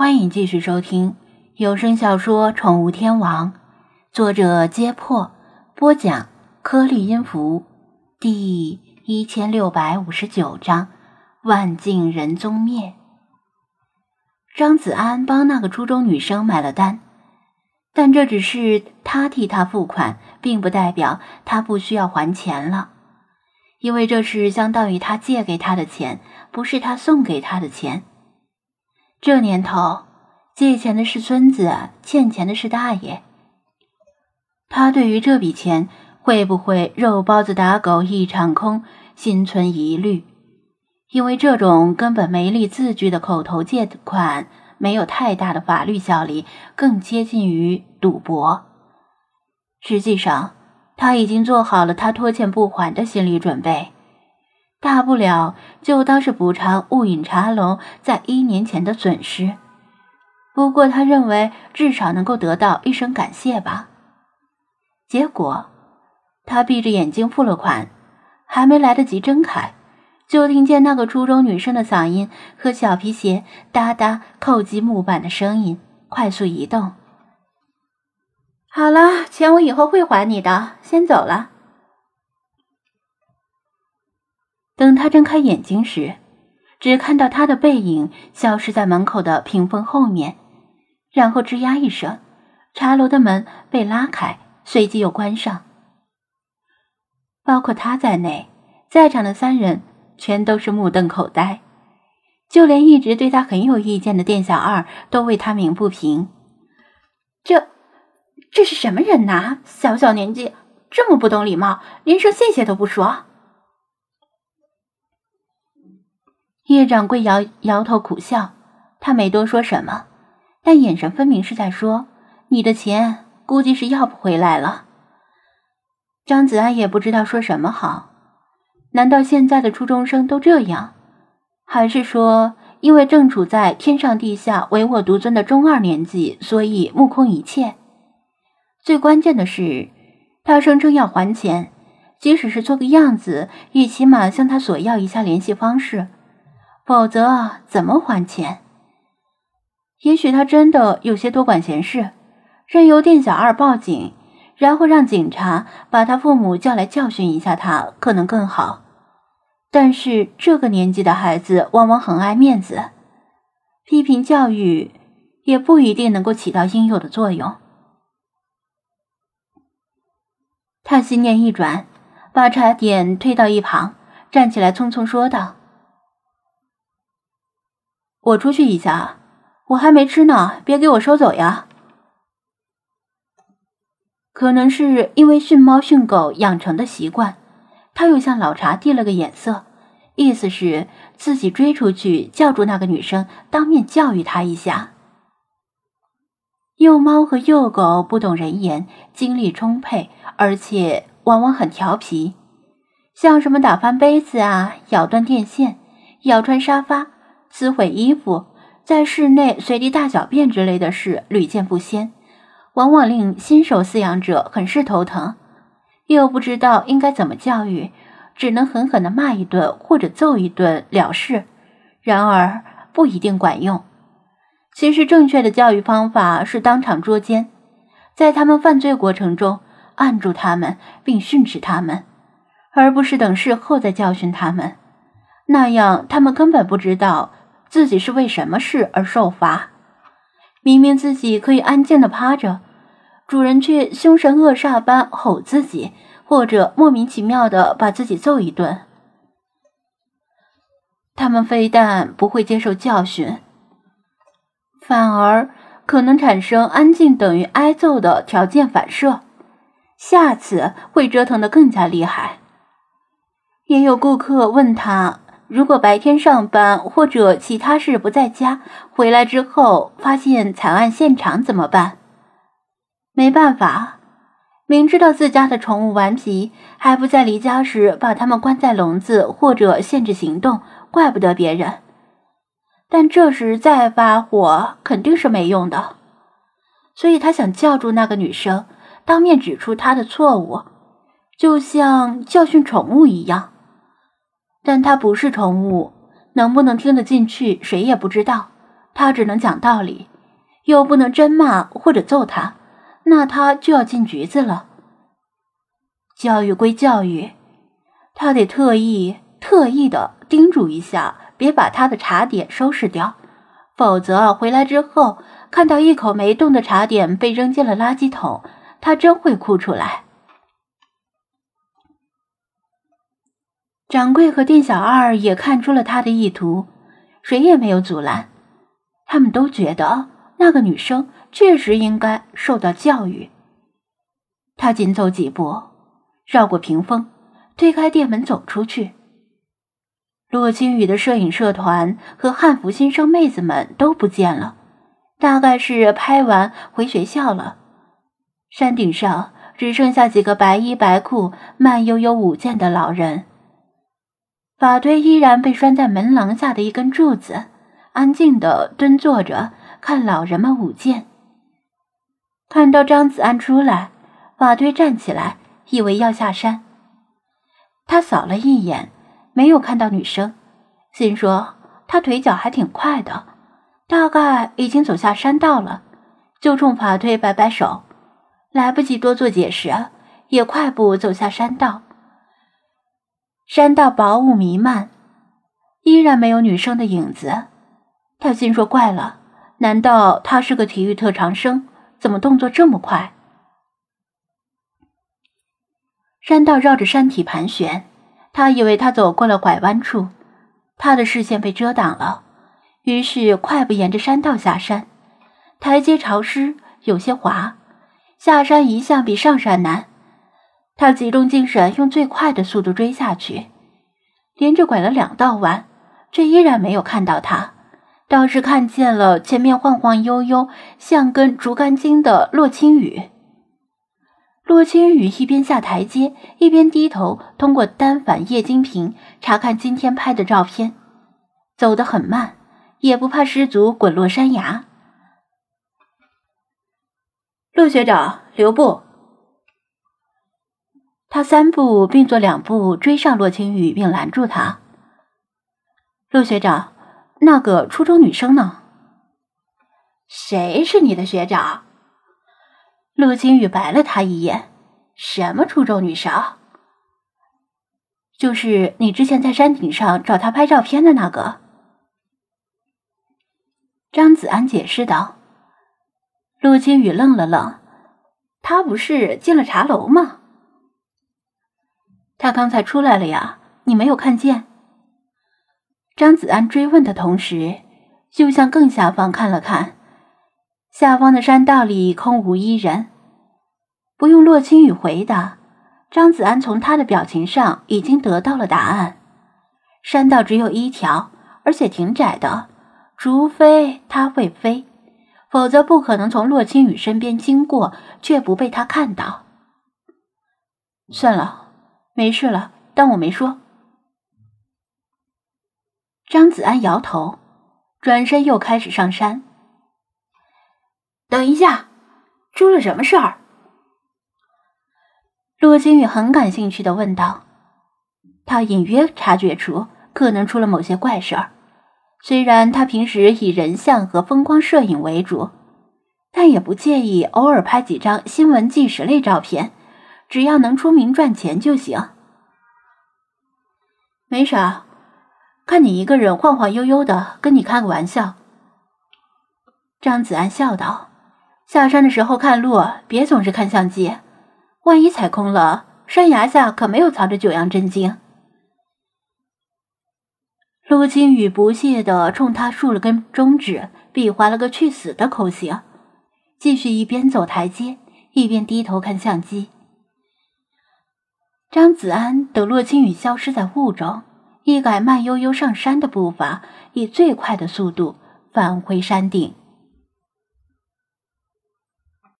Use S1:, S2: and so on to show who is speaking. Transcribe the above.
S1: 欢迎继续收听有声小说《宠物天王》，作者：揭破，播讲：颗粒音符，第一千六百五十九章：万径人踪灭。张子安帮那个初中女生买了单，但这只是他替她付款，并不代表他不需要还钱了，因为这是相当于他借给他的钱，不是他送给他的钱。这年头，借钱的是孙子，欠钱的是大爷。他对于这笔钱会不会肉包子打狗一场空，心存疑虑，因为这种根本没立字据的口头借款，没有太大的法律效力，更接近于赌博。实际上，他已经做好了他拖欠不还的心理准备。大不了就当是补偿雾隐茶楼在一年前的损失，不过他认为至少能够得到一声感谢吧。结果，他闭着眼睛付了款，还没来得及睁开，就听见那个初中女生的嗓音和小皮鞋哒哒叩击木板的声音快速移动。好了，钱我以后会还你的，先走了。等他睁开眼睛时，只看到他的背影消失在门口的屏风后面，然后吱呀一声，茶楼的门被拉开，随即又关上。包括他在内，在场的三人全都是目瞪口呆，就连一直对他很有意见的店小二都为他鸣不平。这，这是什么人呐？小小年纪这么不懂礼貌，连声谢谢都不说。叶掌柜摇摇头苦笑，他没多说什么，但眼神分明是在说：“你的钱估计是要不回来了。”张子安也不知道说什么好，难道现在的初中生都这样？还是说因为正处在天上地下唯我独尊的中二年纪，所以目空一切？最关键的是，他声称要还钱，即使是做个样子，也起码向他索要一下联系方式。否则怎么还钱？也许他真的有些多管闲事，任由店小二报警，然后让警察把他父母叫来教训一下他，可能更好。但是这个年纪的孩子往往很爱面子，批评教育也不一定能够起到应有的作用。他心念一转，把茶点推到一旁，站起来匆匆说道。我出去一下，我还没吃呢，别给我收走呀。可能是因为训猫训狗养成的习惯，他又向老茶递了个眼色，意思是自己追出去叫住那个女生，当面教育她一下。幼猫和幼狗不懂人言，精力充沛，而且往往很调皮，像什么打翻杯子啊、咬断电线、咬穿沙发。撕毁衣服，在室内随地大小便之类的事屡见不鲜，往往令新手饲养者很是头疼，又不知道应该怎么教育，只能狠狠的骂一顿或者揍一顿了事。然而不一定管用。其实正确的教育方法是当场捉奸，在他们犯罪过程中按住他们并训斥他们，而不是等事后再教训他们，那样他们根本不知道。自己是为什么事而受罚？明明自己可以安静的趴着，主人却凶神恶煞般吼自己，或者莫名其妙的把自己揍一顿。他们非但不会接受教训，反而可能产生安静等于挨揍的条件反射，下次会折腾的更加厉害。也有顾客问他。如果白天上班或者其他事不在家，回来之后发现惨案现场怎么办？没办法，明知道自家的宠物顽皮，还不在离家时把它们关在笼子或者限制行动，怪不得别人。但这时再发火肯定是没用的，所以他想叫住那个女生，当面指出她的错误，就像教训宠物一样。但它不是宠物，能不能听得进去，谁也不知道。他只能讲道理，又不能真骂或者揍他，那他就要进局子了。教育归教育，他得特意特意的叮嘱一下，别把他的茶点收拾掉，否则回来之后看到一口没动的茶点被扔进了垃圾桶，他真会哭出来。掌柜和店小二也看出了他的意图，谁也没有阻拦。他们都觉得那个女生确实应该受到教育。他紧走几步，绕过屏风，推开店门走出去。洛青雨的摄影社团和汉服新生妹子们都不见了，大概是拍完回学校了。山顶上只剩下几个白衣白裤、慢悠悠舞剑的老人。法推依然被拴在门廊下的一根柱子，安静的蹲坐着看老人们舞剑。看到张子安出来，法推站起来，以为要下山。他扫了一眼，没有看到女生，心说他腿脚还挺快的，大概已经走下山道了，就冲法推摆摆手，来不及多做解释，也快步走下山道。山道薄雾弥漫，依然没有女生的影子。他心说：“怪了，难道他是个体育特长生？怎么动作这么快？”山道绕着山体盘旋，他以为他走过了拐弯处，他的视线被遮挡了，于是快步沿着山道下山。台阶潮湿，有些滑，下山一向比上山难。他集中精神，用最快的速度追下去，连着拐了两道弯，却依然没有看到他，倒是看见了前面晃晃悠悠、像根竹竿茎的洛青雨。洛青雨一边下台阶，一边低头通过单反液晶屏查看今天拍的照片，走得很慢，也不怕失足滚落山崖。陆学长，留步！他三步并作两步追上洛青雨，并拦住他。陆学长，那个初中女生呢？谁是你的学长？陆青雨白了他一眼。什么初中女生？就是你之前在山顶上找他拍照片的那个。张子安解释道。陆青雨愣了愣，他不是进了茶楼吗？他刚才出来了呀，你没有看见？张子安追问的同时，就向更下方看了看，下方的山道里空无一人。不用洛青雨回答，张子安从他的表情上已经得到了答案。山道只有一条，而且挺窄的，除非他会飞，否则不可能从洛青雨身边经过却不被他看到。算了。没事了，当我没说。张子安摇头，转身又开始上山。等一下，出了什么事儿？陆金宇很感兴趣的问道。他隐约察觉出可能出了某些怪事儿，虽然他平时以人像和风光摄影为主，但也不介意偶尔拍几张新闻纪实类照片。只要能出名赚钱就行。没啥，看你一个人晃晃悠悠的，跟你开个玩笑。张子安笑道：“下山的时候看路，别总是看相机，万一踩空了，山崖下可没有藏着九阳真经。”陆清雨不屑的冲他竖了根中指，比划了个去死的口型，继续一边走台阶，一边低头看相机。张子安等洛青雨消失在雾中，一改慢悠悠上山的步伐，以最快的速度返回山顶。